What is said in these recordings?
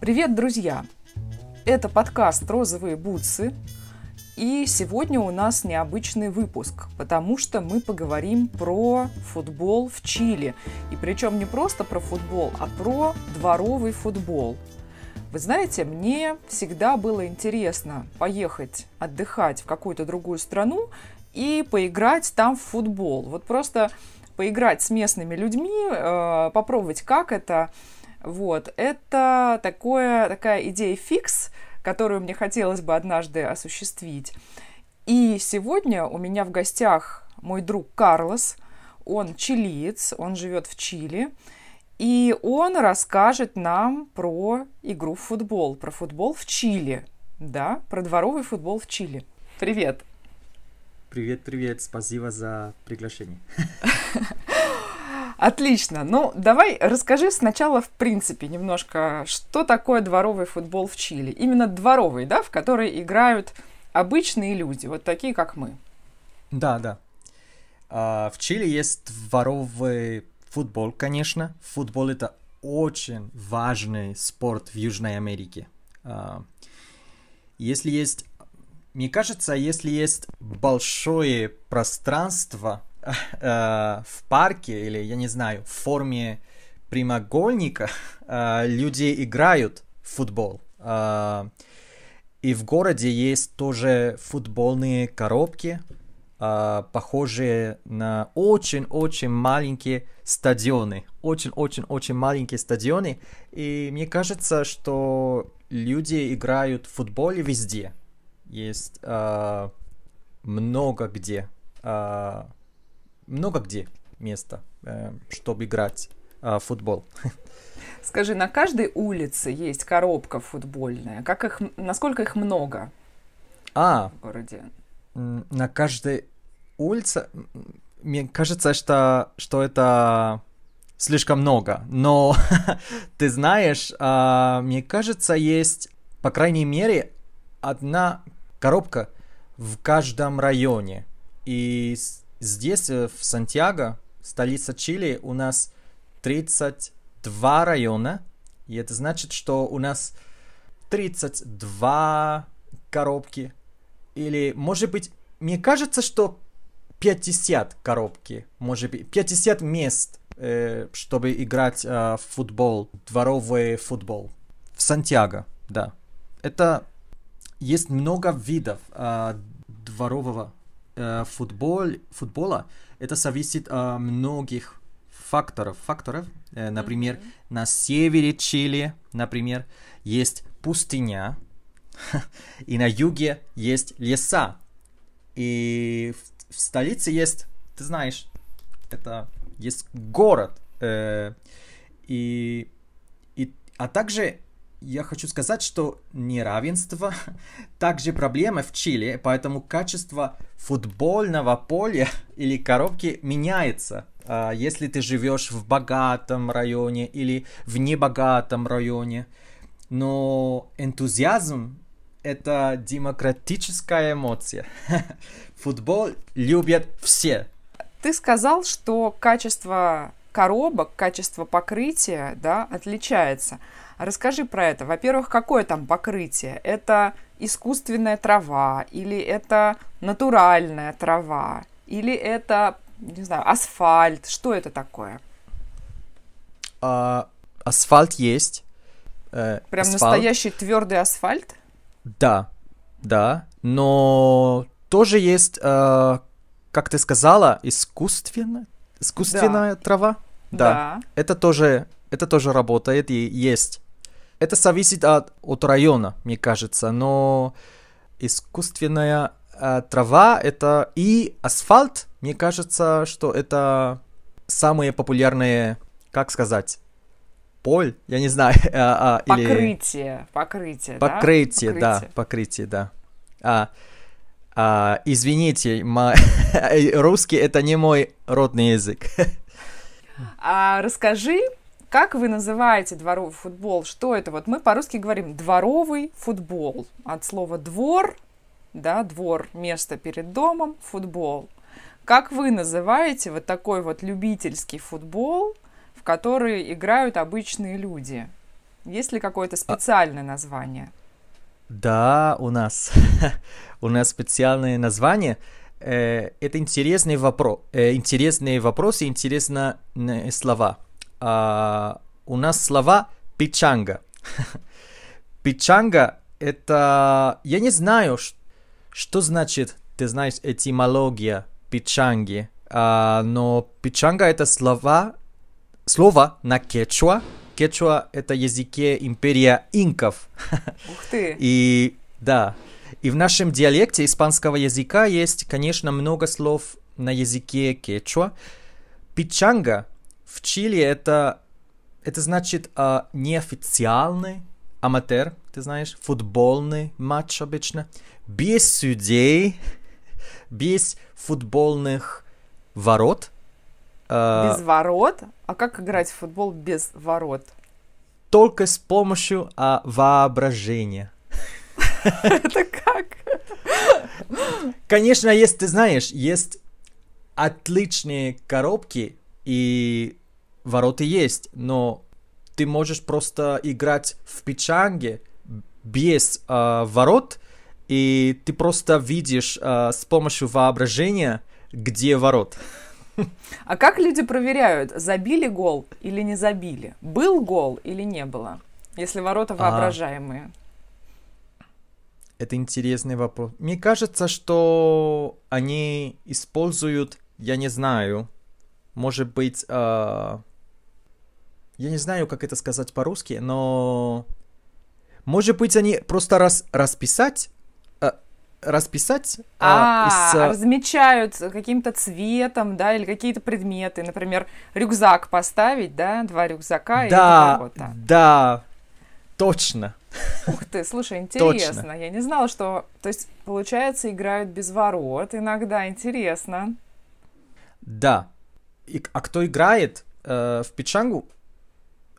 Привет, друзья! Это подкаст «Розовые бутсы», и сегодня у нас необычный выпуск, потому что мы поговорим про футбол в Чили. И причем не просто про футбол, а про дворовый футбол. Вы знаете, мне всегда было интересно поехать отдыхать в какую-то другую страну и поиграть там в футбол. Вот просто поиграть с местными людьми, э, попробовать, как это. Вот, это такое, такая идея фикс, которую мне хотелось бы однажды осуществить. И сегодня у меня в гостях мой друг Карлос. Он чилиец, он живет в Чили. И он расскажет нам про игру в футбол, про футбол в Чили. Да, про дворовый футбол в Чили. Привет! Привет, привет, спасибо за приглашение. Отлично. Ну, давай расскажи сначала, в принципе, немножко, что такое дворовый футбол в Чили. Именно дворовый, да, в который играют обычные люди, вот такие, как мы. Да, да. А, в Чили есть дворовый футбол, конечно. Футбол это очень важный спорт в Южной Америке. А, если есть, мне кажется, если есть большое пространство в парке или, я не знаю, в форме прямоугольника э, люди играют в футбол. Э, и в городе есть тоже футбольные коробки, э, похожие на очень-очень маленькие стадионы. Очень-очень-очень маленькие стадионы. И мне кажется, что люди играют в футболе везде. Есть э, много где. Много где места, э, чтобы играть э, в футбол. Скажи, на каждой улице есть коробка футбольная. Как их, насколько их много? А, в городе. На каждой улице, мне кажется, что, что это слишком много. Но ты знаешь, э, мне кажется, есть, по крайней мере, одна коробка в каждом районе. И Здесь, э, в Сантьяго, столица Чили, у нас 32 района. И это значит, что у нас 32 коробки. Или, может быть, мне кажется, что 50 коробки, может быть, 50 мест, э, чтобы играть э, в футбол, дворовый футбол. В Сантьяго, да. Это есть много видов э, дворового э, футбол, футбола, это зависит от многих факторов. факторов. Э, например, mm-hmm. на севере Чили, например, есть пустыня, и на юге есть леса. И в, в столице есть, ты знаешь, это есть город. Э, и, и, а также я хочу сказать, что неравенство также проблема в Чили, поэтому качество футбольного поля или коробки меняется. А, если ты живешь в богатом районе или в небогатом районе. Но энтузиазм это демократическая эмоция. Футбол любят все. Ты сказал, что качество коробок, качество покрытия да, отличается. Расскажи про это. Во-первых, какое там покрытие? Это искусственная трава или это натуральная трава? Или это, не знаю, асфальт? Что это такое? А, асфальт есть. Э, Прям асфальт. настоящий твердый асфальт? Да, да. Но тоже есть, э, как ты сказала, искусственно, искусственная да. трава. Да. да. Это тоже, это тоже работает и есть это зависит от, от района, мне кажется, но искусственная э, трава это и асфальт, мне кажется, что это самые популярные, как сказать, поль, я не знаю, а, покрытие, или... покрытие, покрытие, да, покрытие, покрытие, да. А, а, извините, ма... русский это не мой родный язык. А расскажи как вы называете дворовый футбол? Что это? Вот мы по-русски говорим дворовый футбол. От слова двор, да, двор, место перед домом, футбол. Как вы называете вот такой вот любительский футбол, в который играют обычные люди? Есть ли какое-то специальное название? Да, у нас. у нас специальное название. Э, это интересный вопрос. Э, интересные вопросы, интересные слова. А, у нас слова пичанга. пичанга это... Я не знаю, что значит, ты знаешь, этимология пичанги. А, но пичанга это слова, слово на кечуа. Кечуа это языке империя инков. Ух ты! И да, и в нашем диалекте испанского языка есть, конечно, много слов на языке кечуа. Пичанга в Чили это, это значит а, неофициальный аматер, ты знаешь, футбольный матч обычно, без судей, без футбольных ворот. А, без ворот? А как играть в футбол без ворот? Только с помощью а, воображения. Это как? Конечно, есть, ты знаешь, есть отличные коробки и ворота есть, но ты можешь просто играть в пичанге без э, ворот, и ты просто видишь э, с помощью воображения, где ворот. А как люди проверяют, забили гол или не забили? Был гол или не было? Если ворота а. воображаемые. А, это интересный вопрос. Мне кажется, что они используют, я не знаю, может быть, э, я не знаю, как это сказать по-русски, но может быть, они просто раз расписать расписать а, из... размечают каким-то цветом, да, или какие-то предметы, например, рюкзак поставить, да, два рюкзака да, и Да, точно. Ух ты, слушай, интересно. Точно. Я не знала, что... То есть, получается, играют без ворот иногда. Интересно. Да. И, а кто играет э, в пичангу?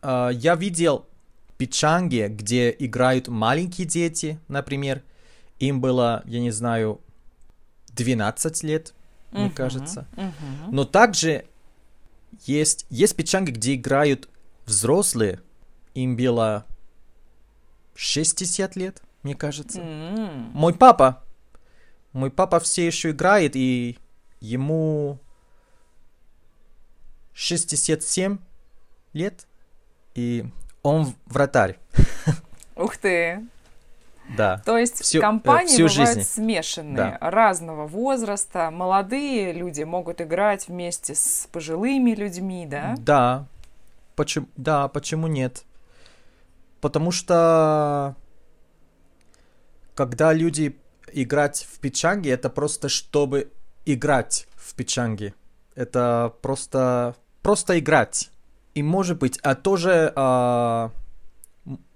Э, я видел пичанги, где играют маленькие дети, например, им было, я не знаю, 12 лет, мне uh-huh, кажется. Uh-huh. Но также есть, есть печанги, где играют взрослые. Им было 60 лет, мне кажется. Mm. Мой папа, мой папа все еще играет, и ему 67 лет, и он вратарь. Ух ты! Да. То есть всю, компании всю бывают жизнь. смешанные, да. разного возраста. Молодые люди могут играть вместе с пожилыми людьми, да? Да. Почему, да, почему нет? Потому что когда люди играть в пичанги, это просто чтобы играть в пичанги. Это просто просто играть. И может быть, а тоже а,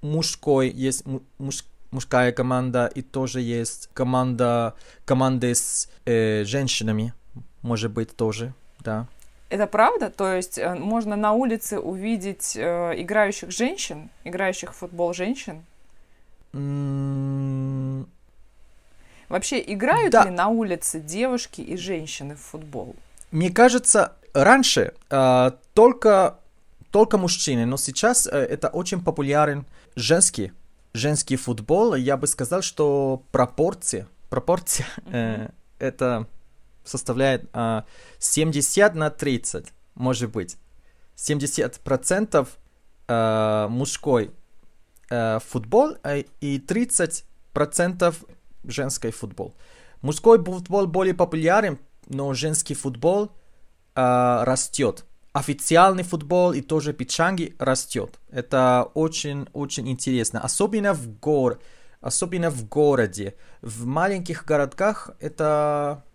мужской есть муж, мужская команда, и тоже есть команда, команды с э, женщинами, может быть, тоже, да. Это правда? То есть э, можно на улице увидеть э, играющих женщин, играющих в футбол женщин? Mm... Вообще играют да. ли на улице девушки и женщины в футбол? Мне кажется, раньше э, только только мужчины, но сейчас э, это очень популярен женский женский футбол, я бы сказал, что пропорция, пропорция mm-hmm. э, это составляет э, 70 на 30, может быть. 70% э, мужской э, футбол и 30% женский футбол. Мужской футбол более популярен, но женский футбол э, растет официальный футбол и тоже пичанги растет. Это очень-очень интересно. Особенно в гор, особенно в городе. В маленьких городках это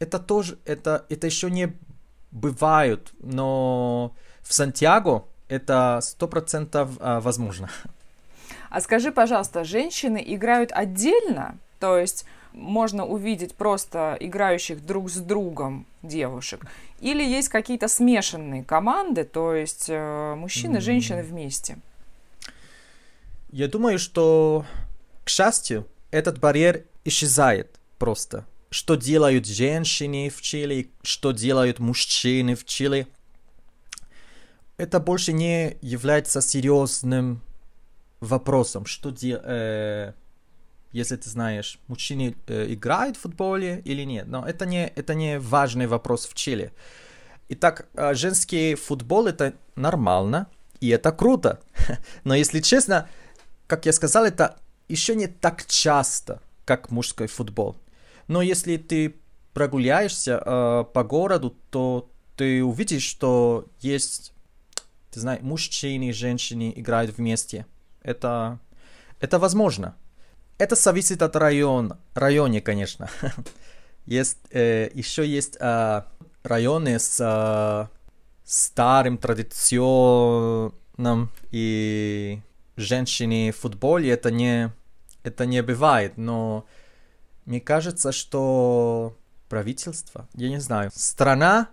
это тоже это это еще не бывают, но в Сантьяго это сто процентов а, возможно. А скажи, пожалуйста, женщины играют отдельно, то есть можно увидеть просто играющих друг с другом девушек, или есть какие-то смешанные команды, то есть э, мужчины и женщины вместе? Я думаю, что, к счастью, этот барьер исчезает просто. Что делают женщины в Чили, что делают мужчины в Чили. это больше не является серьезным вопросом, что делать, э, если ты знаешь, мужчины э, играют в футболе или нет. Но это не, это не важный вопрос в Чили. Итак, э, женский футбол это нормально, и это круто. Но если честно, как я сказал, это еще не так часто, как мужской футбол. Но если ты прогуляешься э, по городу, то ты увидишь, что есть, ты знаешь, мужчины и женщины играют вместе. Это, это возможно. Это зависит от района, районе, конечно. Есть, э, еще есть э, районы с э, старым традиционным и женщины в футболе это не это не бывает, но мне кажется, что правительство, я не знаю, страна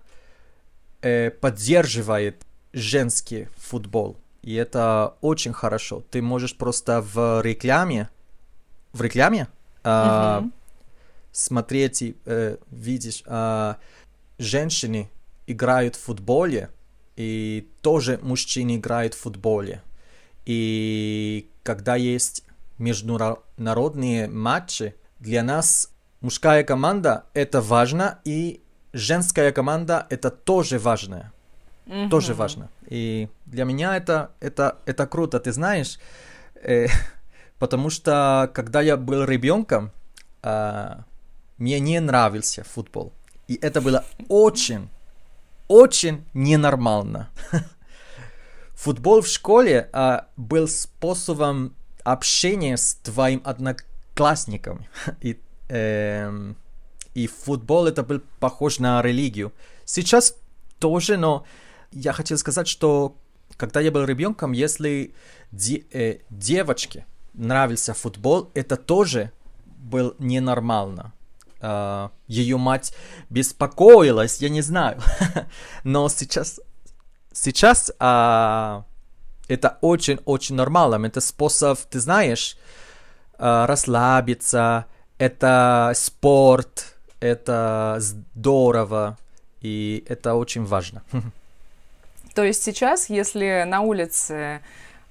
э, поддерживает женский футбол. И это очень хорошо. Ты можешь просто в рекламе, в рекламе э, смотреть и э, видишь, э, женщины играют в футболе, и тоже мужчины играют в футболе. И когда есть международные матчи, для нас мужская команда это важно, и женская команда это тоже важно. Mm-hmm. Тоже важно. И для меня это, это, это круто, ты знаешь, э, потому что когда я был ребенком, э, мне не нравился футбол. И это было очень, очень ненормально. Футбол в школе э, был способом общения с твоим одноклассником. И э, и футбол это был похож на религию. Сейчас тоже, но я хотел сказать, что когда я был ребенком, если де, э, девочке нравился футбол, это тоже был ненормально. Uh, ее мать беспокоилась, я не знаю. Но сейчас, сейчас uh, это очень-очень нормально. Это способ, ты знаешь, uh, расслабиться, это спорт, это здорово, и это очень важно. То есть сейчас, если на улице,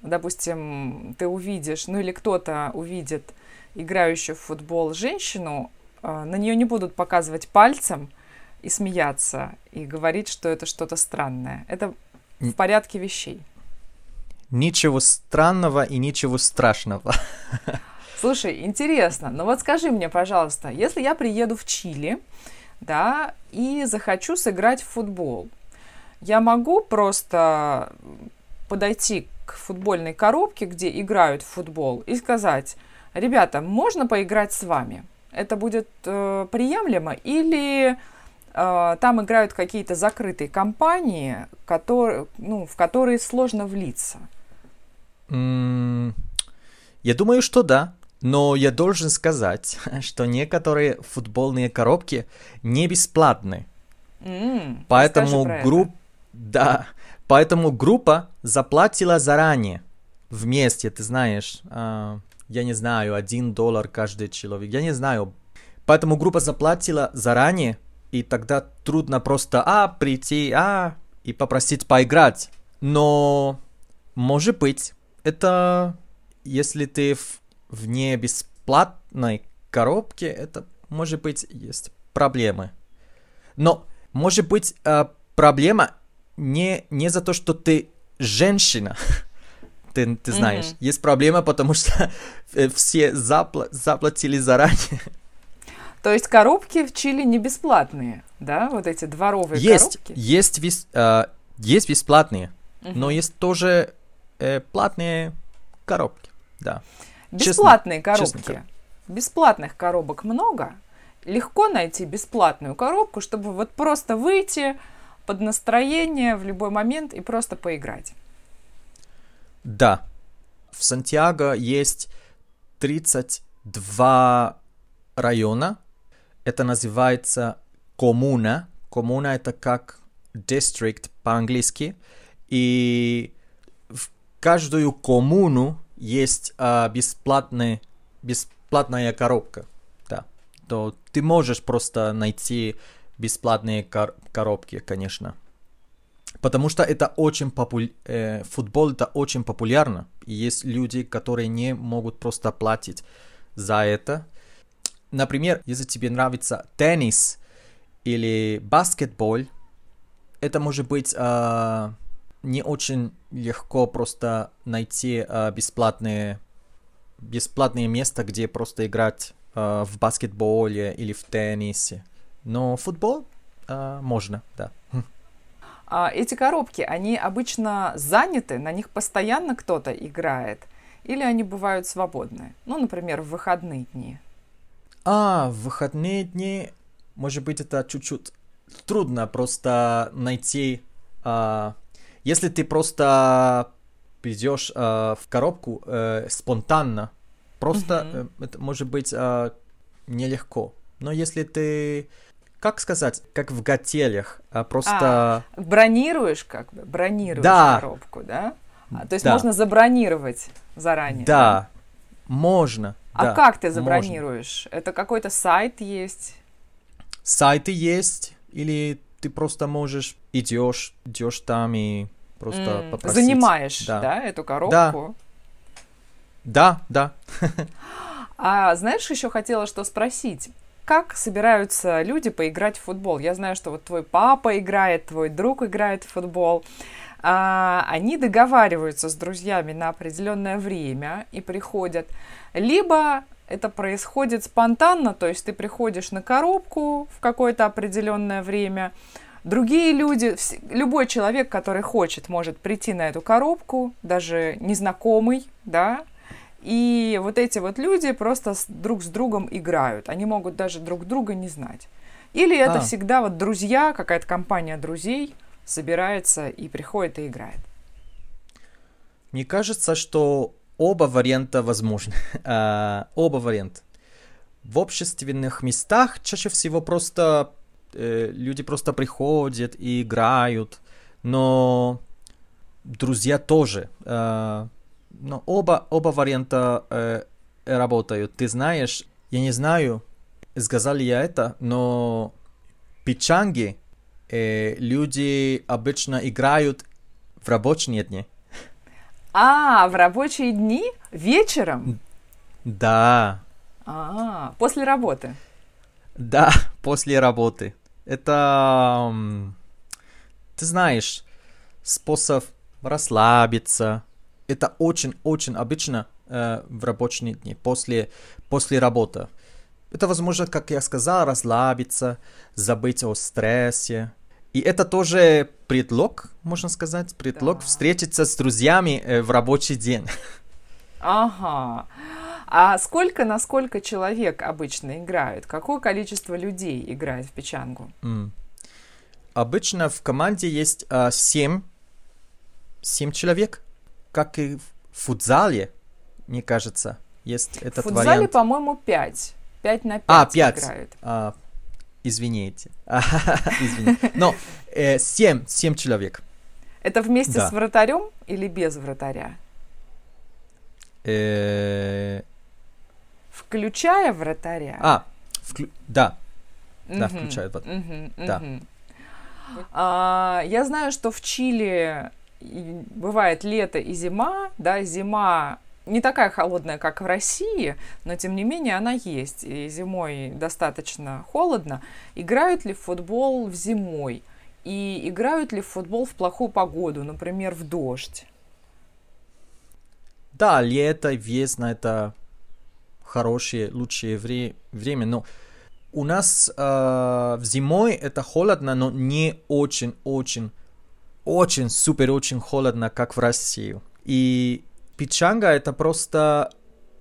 допустим, ты увидишь, ну или кто-то увидит играющую в футбол женщину, а, на нее не будут показывать пальцем и смеяться, и говорить, что это что-то странное. Это в порядке вещей. Ничего странного и ничего страшного. Слушай, интересно, но вот скажи мне, пожалуйста, если я приеду в Чили, да, и захочу сыграть в футбол, я могу просто подойти к футбольной коробке, где играют в футбол, и сказать, ребята, можно поиграть с вами? Это будет э, приемлемо или э, там играют какие-то закрытые компании, которые, ну, в которые сложно влиться? Mm, я думаю, что да. Но я должен сказать, что некоторые футбольные коробки не бесплатны. Mm, поэтому групп, да, поэтому группа заплатила заранее вместе, ты знаешь, э, я не знаю, один доллар каждый человек, я не знаю. Поэтому группа заплатила заранее, и тогда трудно просто а прийти, а и попросить поиграть. Но может быть, это если ты в вне бесплатной коробке, это, может быть, есть проблемы. Но, может быть, э, проблема не, не за то, что ты женщина, ты, ты знаешь. Mm-hmm. Есть проблема, потому что все запла- заплатили заранее. То есть коробки в Чили не бесплатные, да? Вот эти дворовые есть, коробки? Есть, бес, э, есть бесплатные, mm-hmm. но есть тоже э, платные коробки, да. Бесплатные честно, коробки. Честно. Бесплатных коробок много. Легко найти бесплатную коробку, чтобы вот просто выйти под настроение в любой момент и просто поиграть. Да. В Сантьяго есть 32 района. Это называется коммуна. Коммуна это как district по-английски. И в каждую коммуну есть а, бесплатный, бесплатная коробка, да, то ты можешь просто найти бесплатные кор- коробки, конечно. Потому что это очень попу... э, футбол это очень популярно. И есть люди, которые не могут просто платить за это. Например, если тебе нравится теннис или баскетбол, это может быть э, не очень легко просто найти э, бесплатные бесплатные места, где просто играть э, в баскетболе или в теннисе. Но футбол э, можно, да. А эти коробки, они обычно заняты, на них постоянно кто-то играет, или они бывают свободные? Ну, например, в выходные дни. А, в выходные дни, может быть, это чуть-чуть трудно просто найти. А, если ты просто придешь а, в коробку а, спонтанно, просто mm-hmm. это может быть а, нелегко. Но если ты как сказать, как в готелях, а просто... А, бронируешь как бы, бронируешь да. коробку, да? А, то есть да. можно забронировать заранее? Да, да? можно. А да, как ты забронируешь? Можно. Это какой-то сайт есть? Сайты есть, или ты просто можешь идешь, идешь там и просто mm, попросить. Занимаешь, да. да, эту коробку? Да, да. да. А знаешь, еще хотела что спросить как собираются люди поиграть в футбол? Я знаю, что вот твой папа играет, твой друг играет в футбол. А, они договариваются с друзьями на определенное время и приходят. Либо это происходит спонтанно, то есть ты приходишь на коробку в какое-то определенное время, Другие люди, любой человек, который хочет, может прийти на эту коробку, даже незнакомый, да, и вот эти вот люди просто с, друг с другом играют. Они могут даже друг друга не знать. Или это а. всегда вот друзья, какая-то компания друзей собирается и приходит и играет. Мне кажется, что оба варианта возможны. а, оба варианта. В общественных местах чаще всего просто э, люди просто приходят и играют, но друзья тоже. Э, но оба, оба варианта э, работают. Ты знаешь, я не знаю, сказал ли я это, но в Пичанге э, люди обычно играют в рабочие дни. А, в рабочие дни? Вечером? Да. А, после работы? Да, после работы. Это, ты знаешь, способ расслабиться, это очень-очень обычно э, в рабочие дни, после, после работы. Это возможно, как я сказал, расслабиться, забыть о стрессе. И это тоже предлог, можно сказать, предлог да. встретиться с друзьями э, в рабочий день. Ага. А сколько на сколько человек обычно играют? Какое количество людей играет в печангу? Mm. Обычно в команде есть э, 7, 7 человек как и в футзале, мне кажется, есть этот вариант. В футзале, вариант. по-моему, 5. 5 на 5 а, 5. играют. А, извините. извините. Но э, 7, 7 человек. Это вместе да. с вратарем или без вратаря? Э... Включая вратаря? А, вклю... да. Да, включая вратаря. Да. А, я знаю, что в Чили бывает лето и зима, да, зима не такая холодная, как в России, но тем не менее она есть. И зимой достаточно холодно. Играют ли в футбол в зимой? И играют ли в футбол в плохую погоду, например, в дождь? Да, лето, весна это хорошее, лучшее вре- время, но у нас э, зимой это холодно, но не очень-очень очень, супер, очень холодно, как в России. И пичанга это просто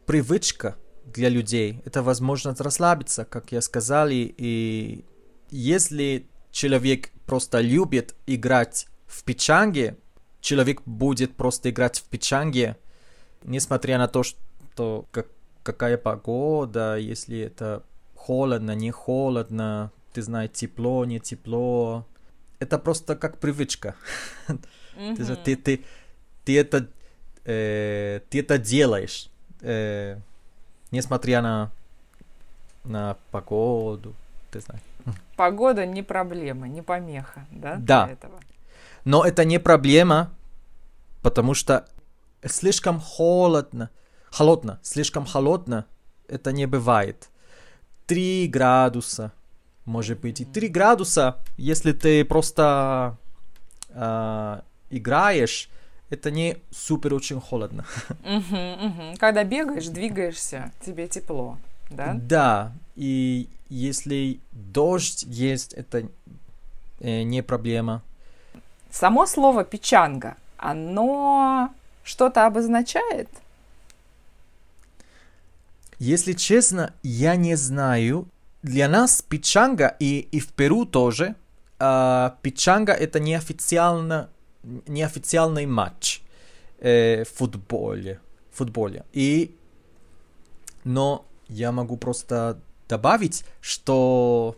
привычка для людей. Это возможность расслабиться, как я сказал. И если человек просто любит играть в пичанге, человек будет просто играть в пичанге, несмотря на то, что как, какая погода, если это холодно, не холодно, ты знаешь, тепло, не тепло, это просто как привычка. Mm-hmm. ты, ты, ты, это, э, ты это делаешь, э, несмотря на, на погоду, ты знаешь. Погода не проблема, не помеха, да? Да. Этого? Но это не проблема, потому что слишком холодно, холодно, слишком холодно, это не бывает. 3 градуса, может быть, и 3 градуса, если ты просто э, играешь, это не супер очень холодно. Угу, угу. Когда бегаешь, двигаешься, тебе тепло, да? Да, и если дождь есть, это э, не проблема. Само слово печанга, оно что-то обозначает? Если честно, я не знаю. Для нас печанга и, и в Перу тоже. Э, печанга это неофициально, неофициальный матч э, в футболе. футболе. И, но я могу просто добавить, что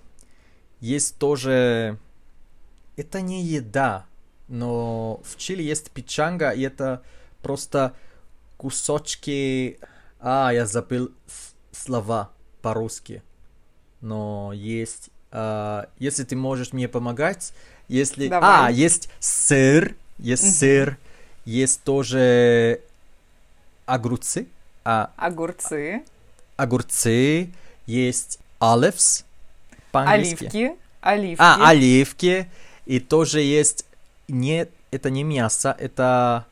есть тоже... Это не еда, но в Чили есть печанга, и это просто кусочки... А, я забыл слова по-русски. Но есть... А, если ты можешь мне помогать, если... Давай. А, есть сыр, есть сыр, есть тоже огурцы, а, Огурцы, огурцы, есть оливс по-английски. оливки, оливки. А, оливки. И тоже есть не это не мясо, это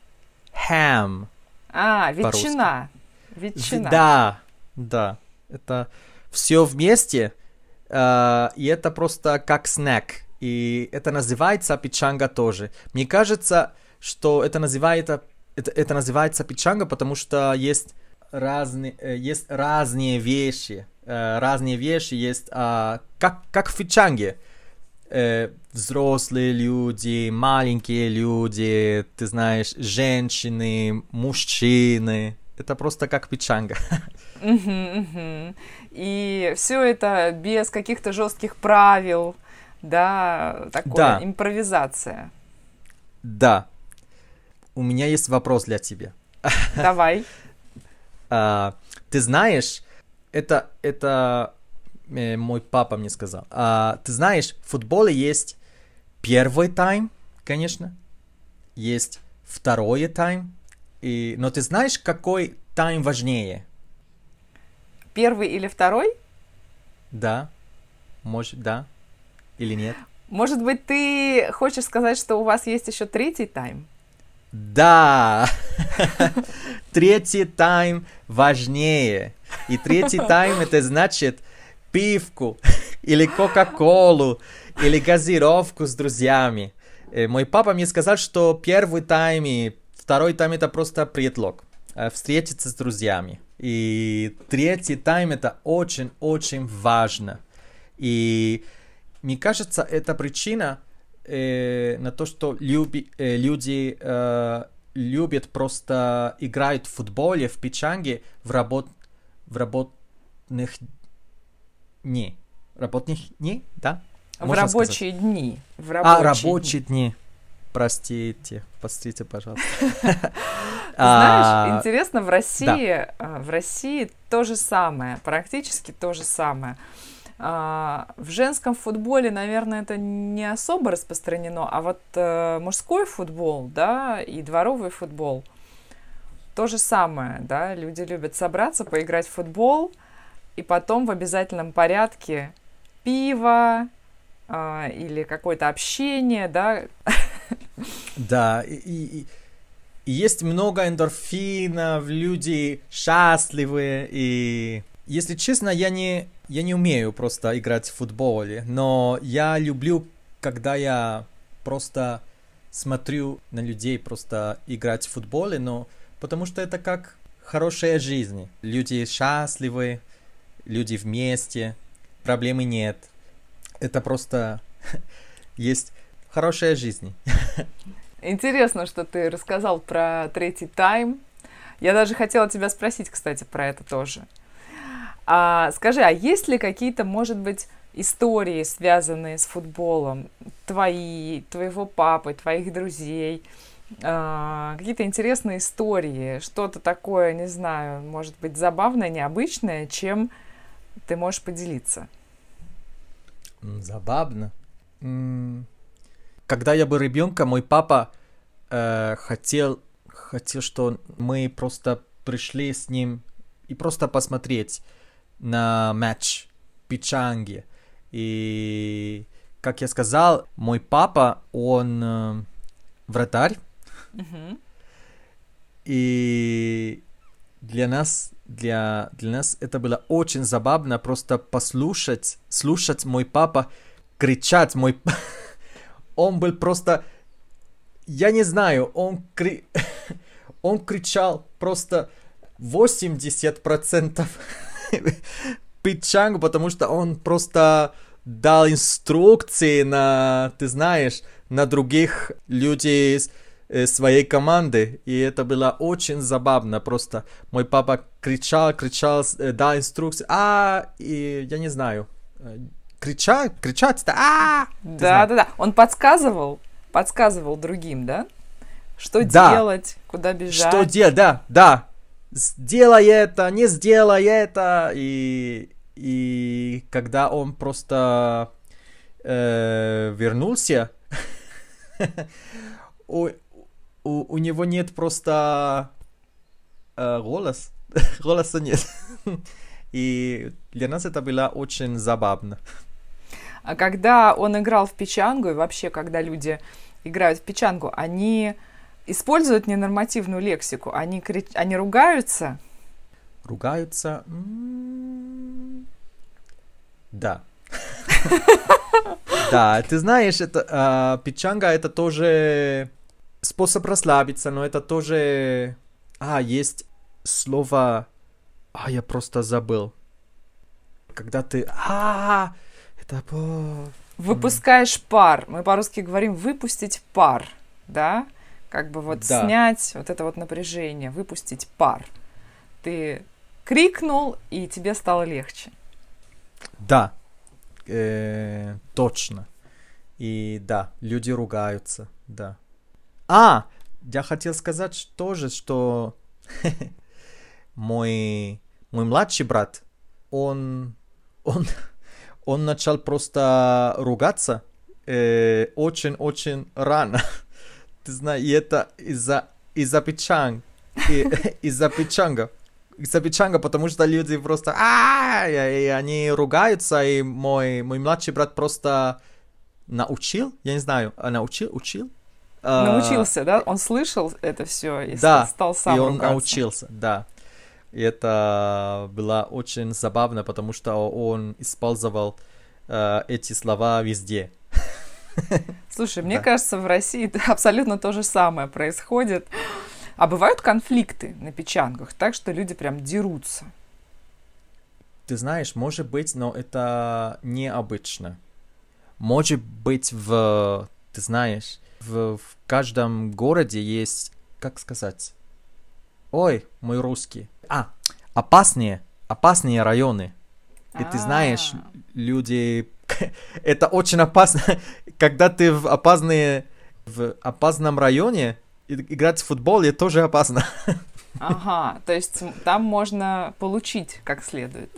ham. А, ветчина. Ветчина. Да, да. Это все вместе. э, и это просто как снэк. И это называется печанга тоже. Мне кажется, что это называется, это, это называется печанга, потому что есть разные, э, есть разные вещи. э, разные вещи есть, а, как, как в печанге. Э, взрослые люди, маленькие люди, ты знаешь, женщины, мужчины. Это просто как печанга. И все это без каких-то жестких правил, да, такое, Да. импровизация. Да. У меня есть вопрос для тебя. Давай. А, ты знаешь, это, это э, мой папа мне сказал. А, ты знаешь, в футболе есть первый тайм, конечно, есть второй тайм, и, но ты знаешь, какой тайм важнее? Первый или второй? Да? Может, да? Или нет? Может быть, ты хочешь сказать, что у вас есть еще третий тайм? Да! Третий тайм важнее. И третий тайм это значит пивку, или кока-колу, или газировку с друзьями. Э, Мой папа мне сказал, что первый тайм и второй тайм это просто предлог. э, Встретиться с друзьями. И третий тайм это очень-очень важно. И мне кажется, это причина э, на то, что люби- э, люди э, любят просто играть в футболе, в печанге в, работ... в работных дни. Работных дни, да? В Можно сказать? рабочие дни. В А, рабочие рабочие дни. Простите, простите, пожалуйста. Знаешь, А, интересно, в России, а, в России то же самое, практически то же самое. А, В женском футболе, наверное, это не особо распространено, а вот э, мужской футбол, да, и дворовый футбол, то же самое, да, люди любят собраться, поиграть в футбол, и потом в обязательном порядке пиво или какое-то общение, да, Да, и, и- есть много эндорфинов, люди счастливые, и если честно, я не, я не умею просто играть в футболе, но я люблю, когда я просто смотрю на людей просто играть в футболе, но потому что это как хорошая жизнь. Люди счастливы, люди вместе, проблемы нет. Это просто есть хорошая жизнь. Интересно, что ты рассказал про третий тайм. Я даже хотела тебя спросить, кстати, про это тоже. А, скажи, а есть ли какие-то, может быть, истории, связанные с футболом? Твои, твоего папы, твоих друзей? А, какие-то интересные истории? Что-то такое, не знаю, может быть, забавное, необычное, чем ты можешь поделиться? Забавно. Когда я был ребенком, мой папа э, хотел, хотел, что мы просто пришли с ним и просто посмотреть на матч Пичанги. И, как я сказал, мой папа, он э, вратарь. Мгм. И для нас, для, для нас это было очень забавно просто послушать, слушать мой папа кричать. Мой... Он был просто... Я не знаю, он, кри... он кричал просто 80% Пичанг, потому что он просто дал инструкции на, ты знаешь, на других людей э, своей команды, и это было очень забавно, просто мой папа кричал, кричал, э, дал инструкции, а, и я не знаю, э, кричать, кричать, да, а, Да, да, да. Он подсказывал, подсказывал другим, да? Что Да. делать, куда бежать. Что делать? Да, да. Сделай это, не сделай это. И, и когда он просто э, вернулся, у, у, у него нет просто э, голос. Голоса нет. И для нас это было очень забавно. А когда он играл в печангу, и вообще, когда люди играют в печангу, они используют ненормативную лексику, они, крич- они ругаются. Ругаются? М, Да. Да, ты знаешь, это а, пичанга это тоже способ расслабиться, но это тоже... А, есть слово... А, я просто забыл. Когда ты... А, это... Выпускаешь пар. Мы по-русски говорим выпустить пар, да? Как бы вот Да. снять вот это вот напряжение, выпустить пар. Ты крикнул, и тебе стало легче. Да, э, точно. И да, люди ругаются, да. А, я хотел сказать тоже, что мой, мой младший брат, он, он, он начал просто ругаться э, очень-очень рано. Ты знаешь, и это из-за из-за печанг, из-за печанга из-за печанга, потому что люди просто «А-а-а!» и, и они ругаются, и мой, мой младший брат просто научил, я не знаю, а научил, учил? А, Научился, да? Он слышал это все и Да, стал сам и он ругаться. научился, да. И это было очень забавно, потому что он использовал э, эти слова везде. Слушай, мне Да. кажется, в России абсолютно то же самое происходит. А бывают конфликты на печангах, так что люди прям дерутся. Ты знаешь, может быть, но это необычно. Может быть, в, ты знаешь, в, в каждом городе есть, как сказать, ой, мой русский, а, опасные, опасные районы. И ты знаешь, А, люди, это очень опасно, когда ты в опасные, в опасном районе, играть в футбол, это тоже опасно. Ага, то есть там можно получить как следует.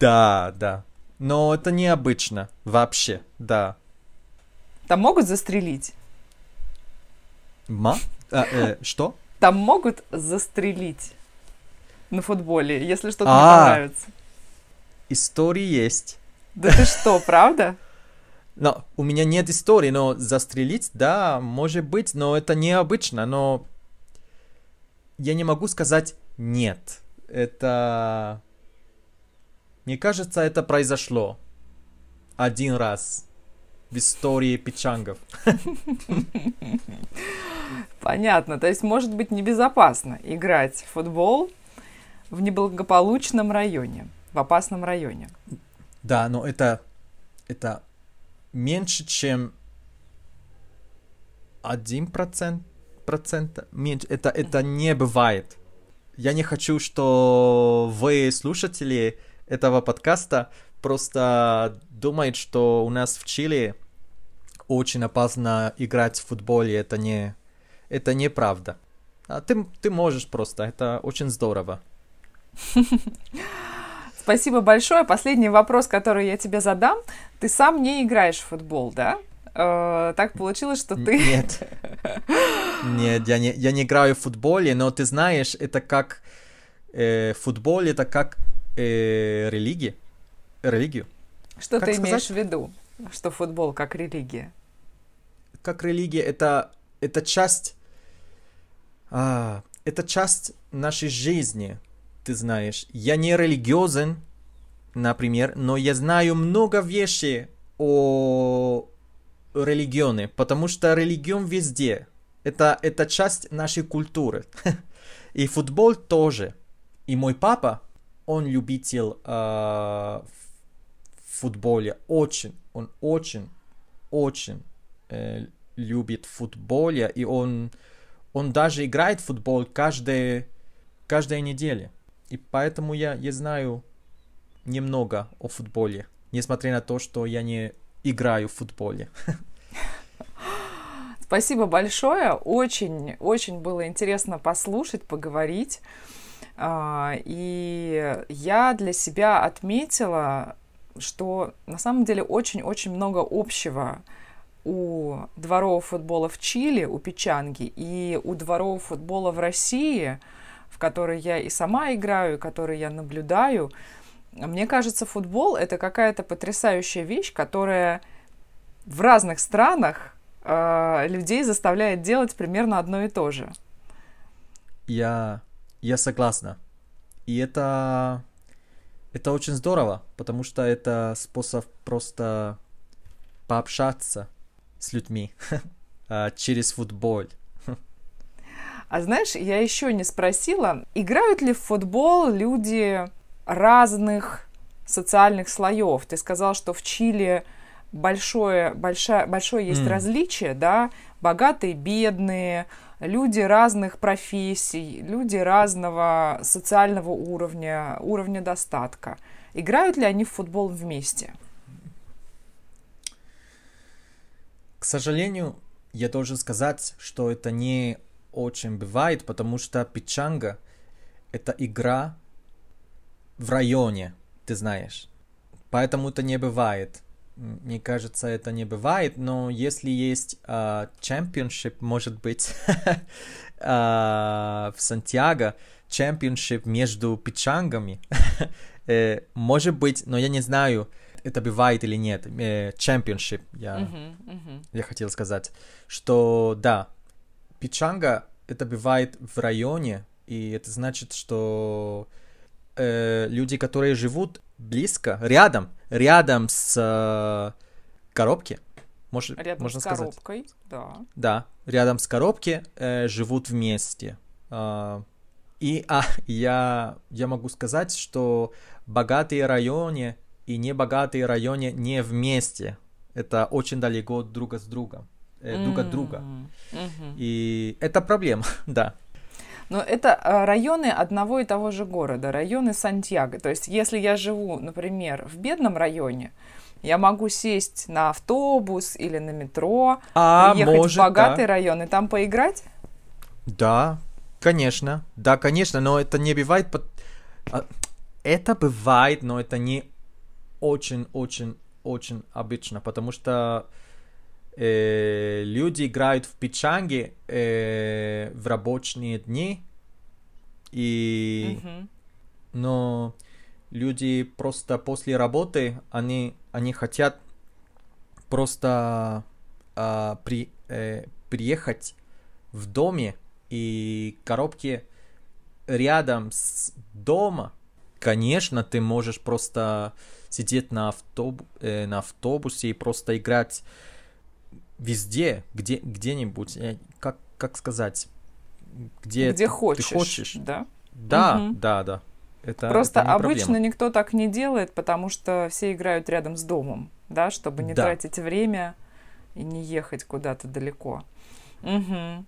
Да, да. Но это необычно вообще, да. Там могут застрелить. Ма? А, э, что? Там могут застрелить на футболе, если что-то не А. понравится. Истории есть. Да ты что, правда? Но у меня нет истории, но застрелить, да, может быть, но это необычно, но я не могу сказать нет. Это... Мне кажется, это произошло один раз в истории печангов. Понятно. То есть может быть небезопасно играть в футбол в неблагополучном районе, в опасном районе. Да, но это, это меньше, чем один процент, процента меньше. Это, это не бывает. Я не хочу, что вы, слушатели этого подкаста, просто думают, что у нас в Чили очень опасно играть в футбол, и это не, это неправда. А ты, ты можешь просто, это очень здорово. Спасибо большое. Последний вопрос, который я тебе задам. Ты сам не играешь в футбол, да? э, так получилось, что ты... Нет. Нет, я не, я не играю в футболе, но ты знаешь, это как... Э, футбол это как э, религия. Религию. Что Как ты сказать? имеешь в виду? Что футбол как религия? Как религия, это, это часть... а, это часть нашей жизни, ты знаешь. Я не религиозен, например, но я знаю много вещей о религионе, потому что религион везде. Это, это часть нашей культуры. И футбол тоже. И мой папа, он любитель а, в. Очень, он очень, очень э, любит футболе. И он, он даже играет в футбол каждые, каждая неделя. И поэтому я, я знаю немного о футболе, несмотря на то, что я не играю в футболе. Спасибо большое. Очень, очень было интересно послушать, поговорить. А, И я для себя отметила, что на самом деле очень-очень много общего у дворового футбола в Чили, у Печанги, и у дворового футбола в России, в который я и сама играю, и который я наблюдаю. Мне кажется, футбол — это какая-то потрясающая вещь, которая в разных странах э, людей заставляет делать примерно одно и то же. Я, я согласна. И это, это очень здорово, потому что это способ просто пообщаться с людьми а, через футбол. А знаешь, я еще не спросила, играют ли в футбол люди разных социальных слоев? Ты сказал, что в Чили большое, большое, большое есть М. различие, да? Богатые, бедные, люди разных профессий, люди разного социального уровня, уровня достатка. Играют ли они в футбол вместе? К сожалению, я должен сказать, что это не очень бывает, потому что пичанга — это игра в районе, ты знаешь. Поэтому это не бывает. Мне кажется, это не бывает, но если есть а, championship, может быть, а, в Сантьяго, championship между пичангами, э, может быть, но я не знаю, это бывает или нет. Э, Championship, я Мгм, мгм. я хотел сказать, что да, пичанга это бывает в районе, и это значит, что э, люди, которые живут близко, рядом, рядом с э, коробки, может, Рядом можно с сказать, коробкой, да. да, рядом с коробки э, живут вместе. А, и а, я, я могу сказать, что богатые районы и небогатые районы не вместе. Это очень далеко друг от друга. Э, друг от друга. И это проблема, да. Но это а, районы одного и того же города, районы Сантьяго. То есть, если я живу, например, в бедном районе, я могу сесть на автобус или на метро, А приехать может, в богатый да. район и там поиграть. Да, конечно. Да, конечно, но это не бывает... под- а, Это бывает, но это не очень-очень-очень обычно, потому что э, люди играют в пичанге э, в рабочие дни, и... Мгм. но люди просто после работы, они, они хотят просто а, при, э, приехать в доме и коробки рядом с дома. Конечно, ты можешь просто сидеть на, автобу, э, на автобусе и просто играть везде, где, где-нибудь, э, как, как сказать, где, Где ты хочешь, хочешь. да? Да, Мгм. да, да. Это, Просто это обычно проблема. никто так не делает, потому что все играют рядом с домом, да, чтобы не Да. тратить время и не ехать куда-то далеко. Мгм.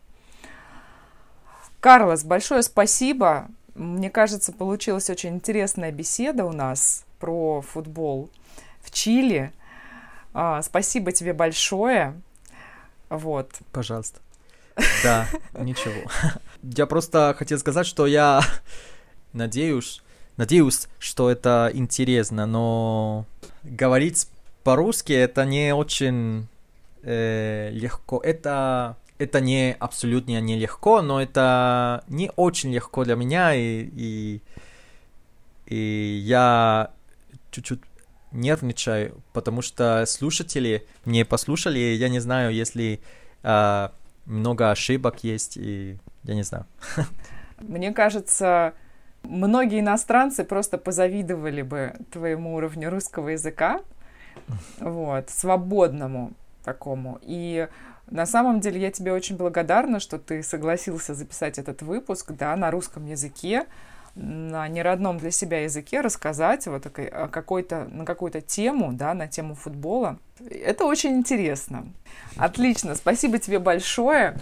Карлос, большое спасибо. Мне кажется, получилась очень интересная беседа у нас про футбол в Чили. А, спасибо тебе большое. Вот. Пожалуйста. Да, ничего. Я просто хотел сказать, что я надеюсь, надеюсь, что это интересно, но говорить по-русски это не очень э, легко. Это, это не абсолютно не легко, но это не очень легко для меня, и, и, и я чуть-чуть нервничаю, потому что слушатели не послушали, я не знаю, если э, много ошибок есть, и я не знаю. Мне кажется, многие иностранцы просто позавидовали бы твоему уровню русского языка, вот, свободному такому. И на самом деле я тебе очень благодарна, что ты согласился записать этот выпуск, да, на русском языке, на неродном для себя языке рассказать вот о какой-то, на какую-то тему, да, на тему футбола. Это очень интересно. Отлично, спасибо тебе большое.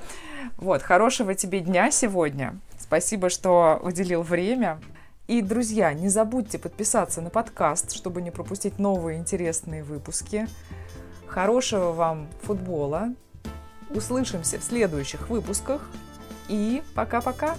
Вот, хорошего тебе дня сегодня. Спасибо, что уделил время. И, друзья, не забудьте подписаться на подкаст, чтобы не пропустить новые интересные выпуски. Хорошего вам футбола. Услышимся в следующих выпусках. И пока-пока.